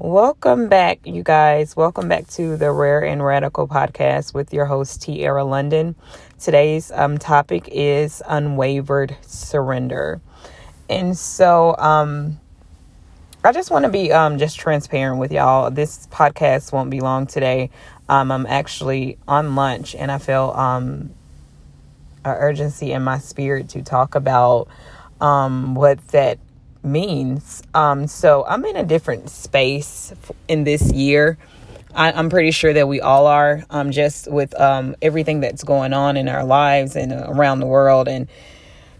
Welcome back, you guys. Welcome back to the Rare and Radical podcast with your host, Tiara London. Today's um, topic is unwavered surrender. And so, um, I just want to be um, just transparent with y'all. This podcast won't be long today. Um, I'm actually on lunch and I feel um, an urgency in my spirit to talk about um, what that means. Um, so I'm in a different space in this year. I, am pretty sure that we all are, um, just with um, everything that's going on in our lives and uh, around the world, and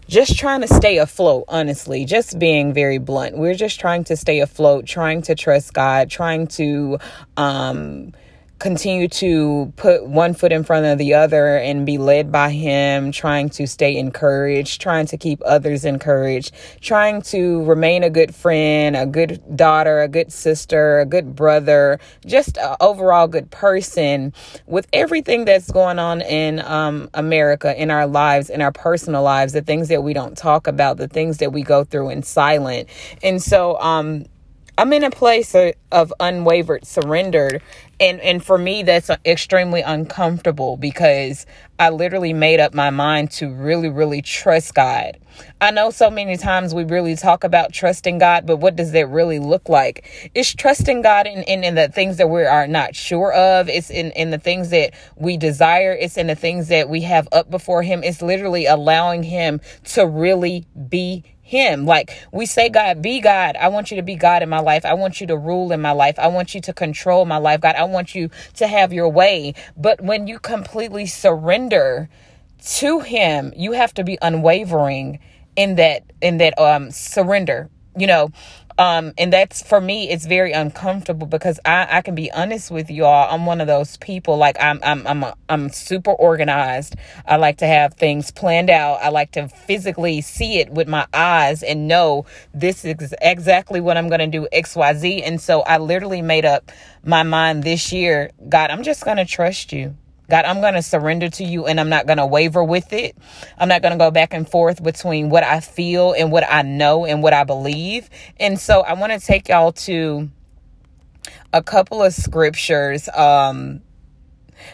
just trying to stay afloat, honestly, just being very blunt. We're just trying to stay afloat, trying to trust God, trying to. Um, continue to put one foot in front of the other and be led by him, trying to stay encouraged, trying to keep others encouraged, trying to remain a good friend, a good daughter, a good sister, a good brother, just an overall good person with everything that's going on in um, America, in our lives, in our personal lives, the things that we don't talk about, the things that we go through in silent. And so, um, I'm in a place of, of unwavered surrender and and for me that's uh, extremely uncomfortable because I literally made up my mind to really really trust God. I know so many times we really talk about trusting God, but what does that really look like? It's trusting God in, in, in the things that we are not sure of. It's in, in the things that we desire. It's in the things that we have up before Him. It's literally allowing Him to really be him. Like we say, God, be God. I want you to be God in my life. I want you to rule in my life. I want you to control my life. God, I want you to have your way. But when you completely surrender to him, you have to be unwavering in that in that um surrender. You know, um, and that's for me, it's very uncomfortable because I, I can be honest with y'all. I'm one of those people like I'm I'm I'm a, I'm super organized. I like to have things planned out. I like to physically see it with my eyes and know this is exactly what I'm going to do X Y Z. And so I literally made up my mind this year. God, I'm just going to trust you. God, I'm going to surrender to you and I'm not going to waver with it. I'm not going to go back and forth between what I feel and what I know and what I believe. And so I want to take y'all to a couple of scriptures um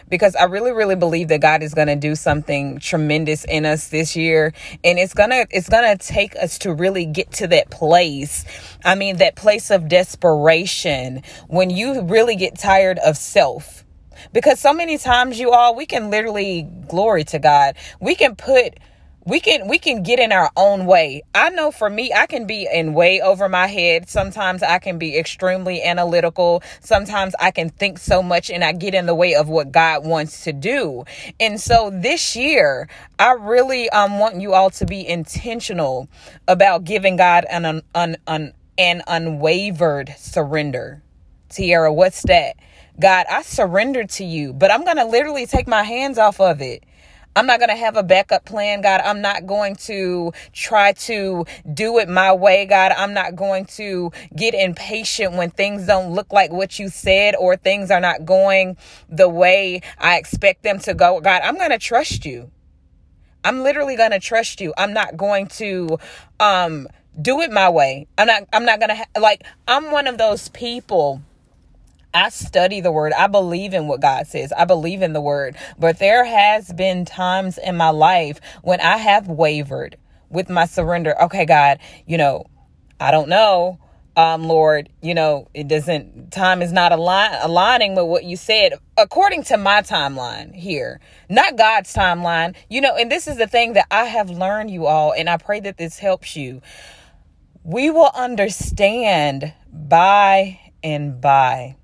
because I really really believe that God is going to do something tremendous in us this year and it's going to it's going to take us to really get to that place. I mean that place of desperation when you really get tired of self because so many times you all we can literally glory to God. We can put we can we can get in our own way. I know for me I can be in way over my head. Sometimes I can be extremely analytical. Sometimes I can think so much and I get in the way of what God wants to do. And so this year, I really um want you all to be intentional about giving God an an, an, an, unwavered surrender. Tiara, what's that? God, I surrender to you, but I'm going to literally take my hands off of it. I'm not going to have a backup plan, God. I'm not going to try to do it my way, God. I'm not going to get impatient when things don't look like what you said or things are not going the way I expect them to go. God, I'm going to trust you. I'm literally going to trust you. I'm not going to um do it my way. I'm not I'm not going to ha- like I'm one of those people I study the word. I believe in what God says. I believe in the word. But there has been times in my life when I have wavered with my surrender. Okay, God, you know, I don't know. Um, Lord, you know, it doesn't, time is not align, aligning with what you said according to my timeline here, not God's timeline. You know, and this is the thing that I have learned, you all, and I pray that this helps you. We will understand by and by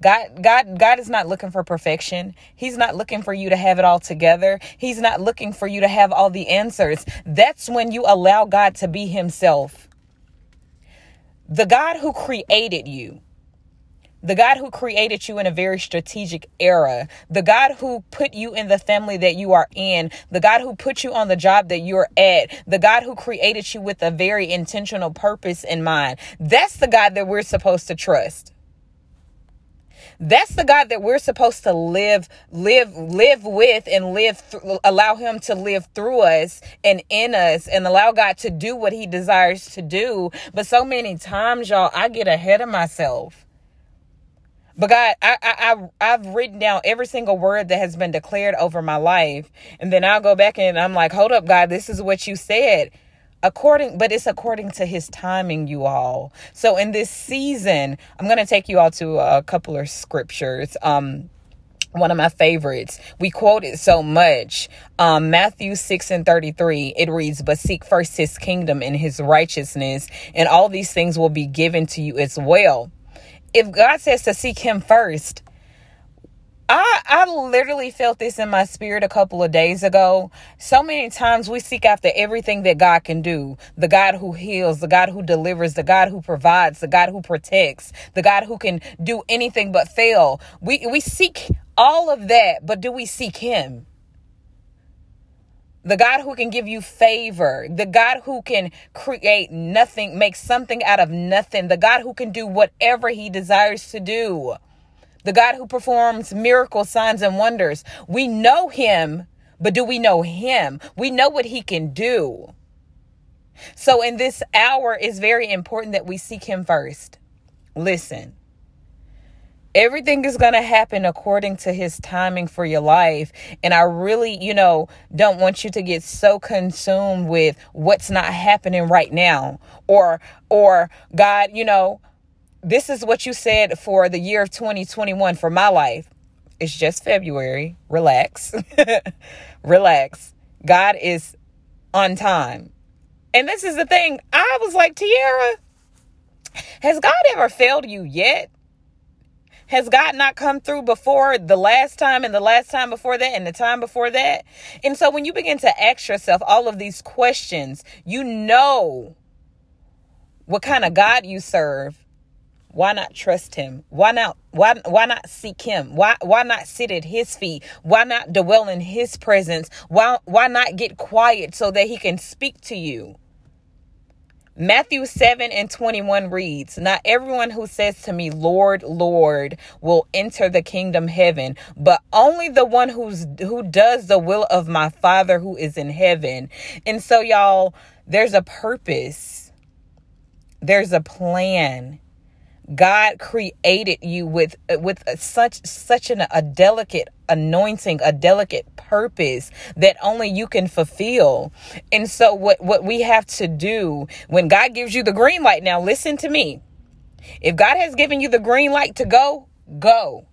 God, God, God is not looking for perfection. He's not looking for you to have it all together. He's not looking for you to have all the answers. That's when you allow God to be Himself. The God who created you, the God who created you in a very strategic era, the God who put you in the family that you are in, the God who put you on the job that you're at, the God who created you with a very intentional purpose in mind. That's the God that we're supposed to trust. That's the God that we're supposed to live, live, live with and live, th- allow him to live through us and in us and allow God to do what he desires to do. But so many times, y'all, I get ahead of myself. But God, I, I, I, have written down every single word that has been declared over my life. And then I'll go back and I'm like, hold up, God, this is what you said according but it's according to his timing you all so in this season i'm going to take you all to a couple of scriptures um one of my favorites. We quote it so much. Um, Matthew 6 and 33, it reads, But seek first his kingdom and his righteousness, and all these things will be given to you as well. If God says to seek him first, I I literally felt this in my spirit a couple of days ago. So many times we seek after everything that God can do. The God who heals, the God who delivers, the God who provides, the God who protects, the God who can do anything but fail. We we seek all of that, but do we seek him? The God who can give you favor, the God who can create nothing, make something out of nothing, the God who can do whatever he desires to do the God who performs miracles, signs, and wonders. We know him, but do we know him? We know what he can do. So in this hour, it's very important that we seek him first. Listen. Everything is going to happen according to his timing for your life. And I really, you know, don't want you to get so consumed with what's not happening right now or, or God, you know, this is what you said for the year of 2021 for my life. It's just February. Relax. Relax. God is on time. And this is the thing. I was like, Tiara, has God ever failed you yet? Has God not come through before the last time and the last time before that and the time before that? And so when you begin to ask yourself all of these questions, you know what kind of God you serve why not trust him? Why not why why not seek him? Why why not sit at his feet? Why not dwell in his presence? Why why not get quiet so that he can speak to you? Matthew 7 and 21 reads, Not everyone who says to me, Lord, Lord, will enter the kingdom heaven, but only the one who's who does the will of my Father who is in heaven. And so, y'all, there's a purpose. There's a plan God created you with with such such an, a delicate anointing, a delicate purpose that only you can fulfill. And so what what we have to do when God gives you the green light now listen to me. If God has given you the green light to go, go.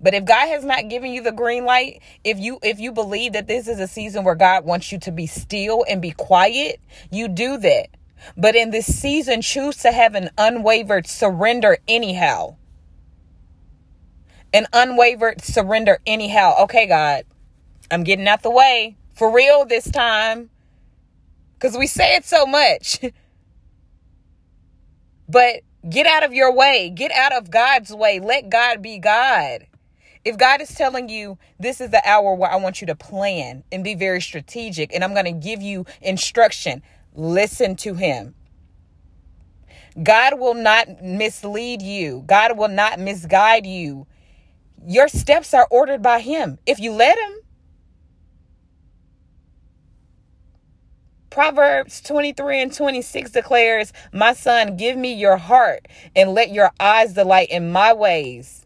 But if God has not given you the green light, if you if you believe that this is a season where God wants you to be still and be quiet, you do that. But in this season, choose to have an unwavered surrender anyhow. An unwavered surrender anyhow. Okay, God, I'm getting out the way for real this time because we say it so much. but get out of your way, get out of God's way. Let God be God. If God is telling you this is the hour where I want you to plan and be very strategic, and I'm going to give you instruction, Listen to him. God will not mislead you. God will not misguide you. Your steps are ordered by him if you let him. Proverbs 23 and 26 declares, My son, give me your heart and let your eyes delight in my ways.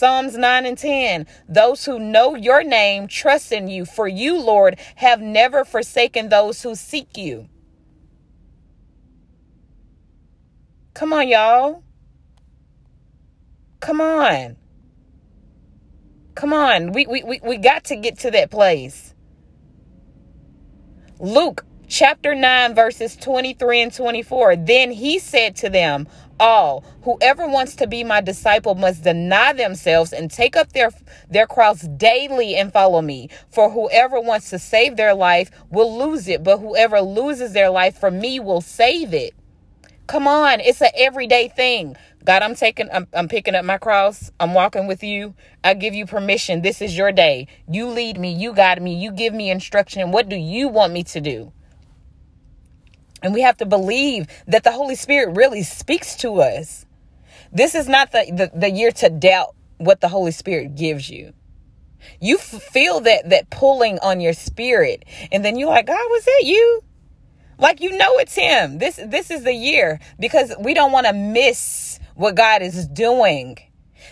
Psalms 9 and 10. Those who know your name trust in you, for you, Lord, have never forsaken those who seek you. Come on, y'all. Come on. Come on. We, we, we, we got to get to that place. Luke chapter 9, verses 23 and 24. Then he said to them, all. Whoever wants to be my disciple must deny themselves and take up their their cross daily and follow me. For whoever wants to save their life will lose it but whoever loses their life for me will save it. Come on it's an everyday thing. God i'm taking I'm, I'm picking up my cross. I'm walking with you. I give you permission. This is your day. You lead me. You guide me. You give me instruction. What do you want me to do And we have to believe that the Holy Spirit really speaks to us. This is not the, the, the year to doubt what the Holy Spirit gives you. You feel that that pulling on your spirit, and then you're like, God, was that you? Like you know it's him. This this is the year because we don't want to miss what God is doing.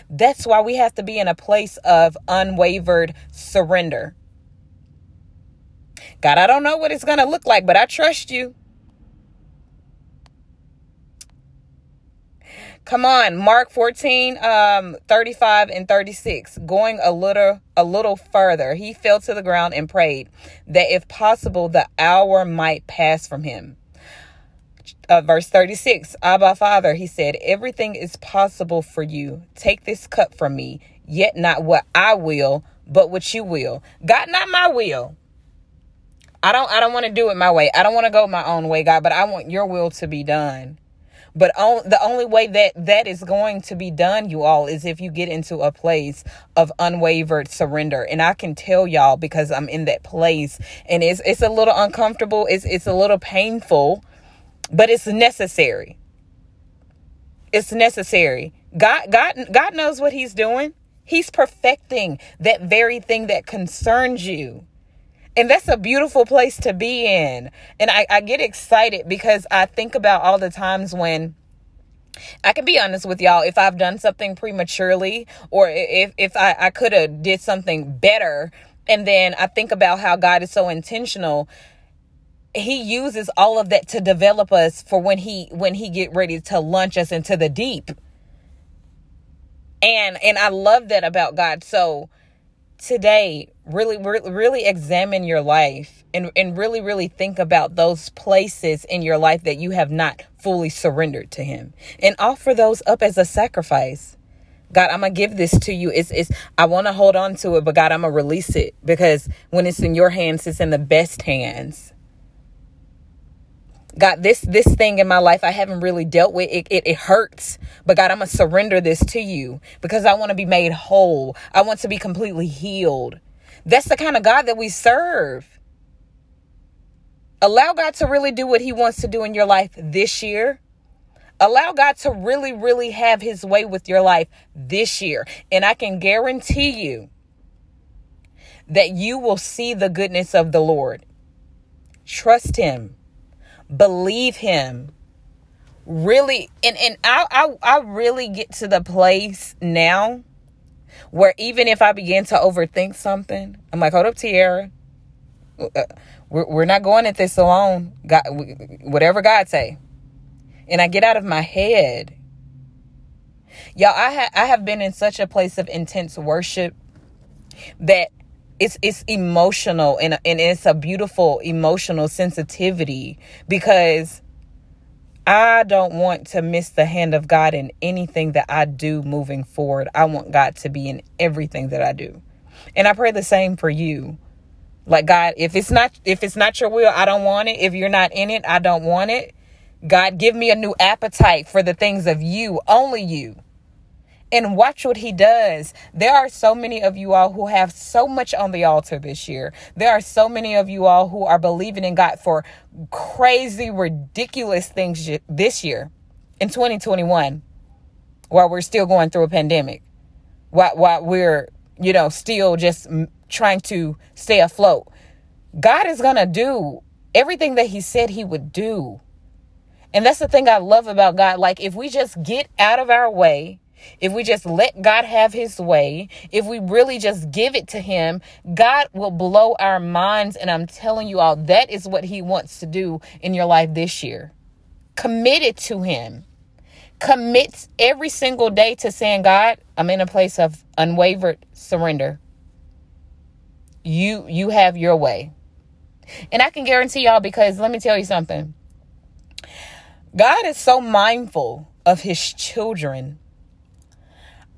That's why we have to be in a place of unwavered surrender. God, I don't know what it's going to look like, but I trust you. Come on, Mark 14, um, 35 and 36. Going a little a little further, he fell to the ground and prayed that if possible the hour might pass from him. Uh, verse 36 Abba, Father, he said, Everything is possible for you. Take this cup from me, yet not what I will, but what you will. God, not my will. I don't I don't want to do it my way. I don't want to go my own way, God, but I want your will to be done. But the only way that that is going to be done, you all, is if you get into a place of unwavered surrender. And I can tell y'all because I'm in that place, and it's it's a little uncomfortable. It's it's a little painful, but it's necessary. It's necessary. God God God knows what He's doing. He's perfecting that very thing that concerns you. And that's a beautiful place to be in. And I, I get excited because I think about all the times when I can be honest with y'all, if I've done something prematurely or if, if I, I could have did something better, and then I think about how God is so intentional he uses all of that to develop us for when he when he get ready to launch us into the deep and and i love that about god so today really really examine your life and and really really think about those places in your life that you have not fully surrendered to him and offer those up as a sacrifice God, I'm gonna give this to you. It's it's I want to hold on to it, but God, I'm gonna release it because when it's in your hands, it's in the best hands. God, this this thing in my life I haven't really dealt with. It, it, it hurts. But God, I'm gonna surrender this to you because I want to be made whole. I want to be completely healed. That's the kind of God that we serve. Allow God to really do what He wants to do in your life this year. Allow God to really, really have His way with your life this year. And I can guarantee you that you will see the goodness of the Lord. Trust Him believe him really and and I, I i really get to the place now where even if i begin to overthink something i'm like hold up tiara. Uh, we're, we're not going at this alone. God whatever god say. And i get out of my head. Y'all i ha- i have been in such a place of intense worship that it's it's emotional and and it's a beautiful emotional sensitivity because I don't want to miss the hand of God in anything that I do moving forward. I want God to be in everything that I do. And I pray the same for you. Like God, if it's not if it's not your will, I don't want it. If you're not in it, I don't want it. God, give me a new appetite for the things of you, only you and watch what he does. There are so many of you all who have so much on the altar this year. There are so many of you all who are believing in God for crazy, ridiculous things this year in 2021 while we're still going through a pandemic, while, while we're, you know, still just trying to stay afloat. God is going to do everything that he said he would do. And that's the thing I love about God. Like, if we just get out of our way, if we just let God have his way, if we really just give it to him, God will blow our minds. And I'm telling you all, that is what he wants to do in your life this year. Commit it to him. Commit every single day to saying, God, I'm in a place of unwavered surrender. You you have your way. And I can guarantee y'all because let me tell you something. God is so mindful of his children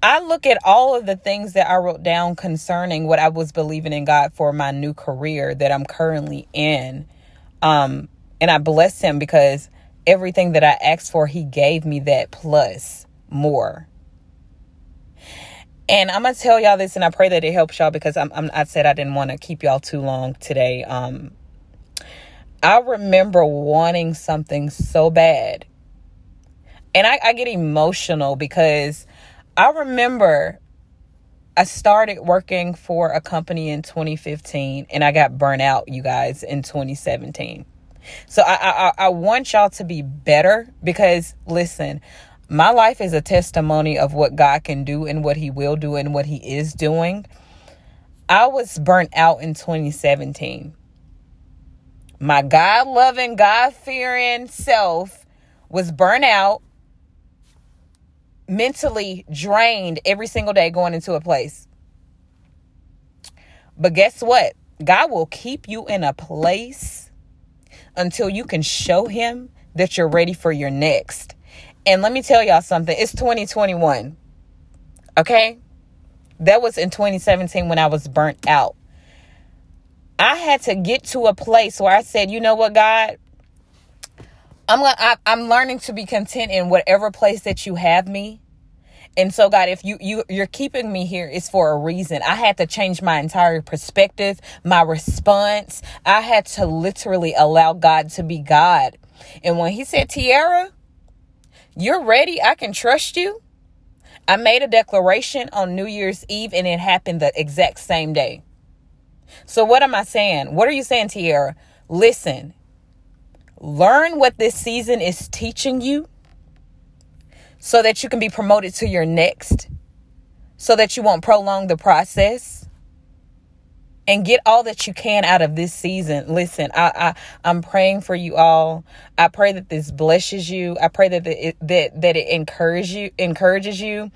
I look at all of the things that I wrote down concerning what I was believing in God for my new career that I'm currently in. Um, and I bless him because everything that I asked for, he gave me that plus more. And I'm gonna tell y'all this, and I pray that it helps y'all because I'm, I'm I said I didn't want to keep y'all too long today. Um, I remember wanting something so bad. And I, I get emotional because I remember I started working for a company in 2015 and I got burnt out, you guys, in 2017. So I, I, I want y'all to be better because listen, my life is a testimony of what God can do and what He will do and what He is doing. I was burnt out in 2017. My God loving, God fearing self was burnt out, mentally drained every single day going into a place. But guess what? God will keep you in a place until you can show Him that you're ready for your next. And let me tell y'all something it's 2021. Okay? That was in 2017 when I was burnt out. I had to get to a place where I said, you know what, God? I'm I, I'm learning to be content in whatever place that you have me. And so God, if you you you're keeping me here is for a reason. I had to change my entire perspective, my response. I had to literally allow God to be God. And when he said, "Tiara, you're ready. I can trust you." I made a declaration on New Year's Eve and it happened the exact same day. So, what am I saying? What are you saying, Tiara? Listen, learn what this season is teaching you so that you can be promoted to your next, so that you won't prolong the process and get all that you can out of this season. Listen, I, I I'm praying for you all. I pray that this blesses you. I pray that it, that that it encourages you encourages you.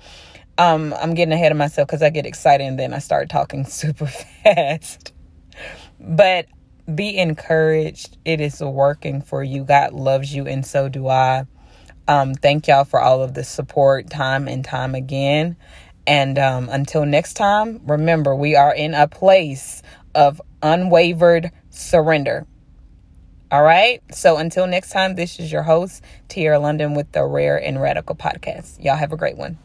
Um, I'm getting ahead of myself because I get excited and then I start talking super fast. But be encouraged. It is working for you. God loves you, and so do I. Um, thank y'all for all of the support, time and time again. And um, until next time, remember, we are in a place of unwavered surrender. All right. So until next time, this is your host, Tiara London with the Rare and Radical Podcast. Y'all have a great one.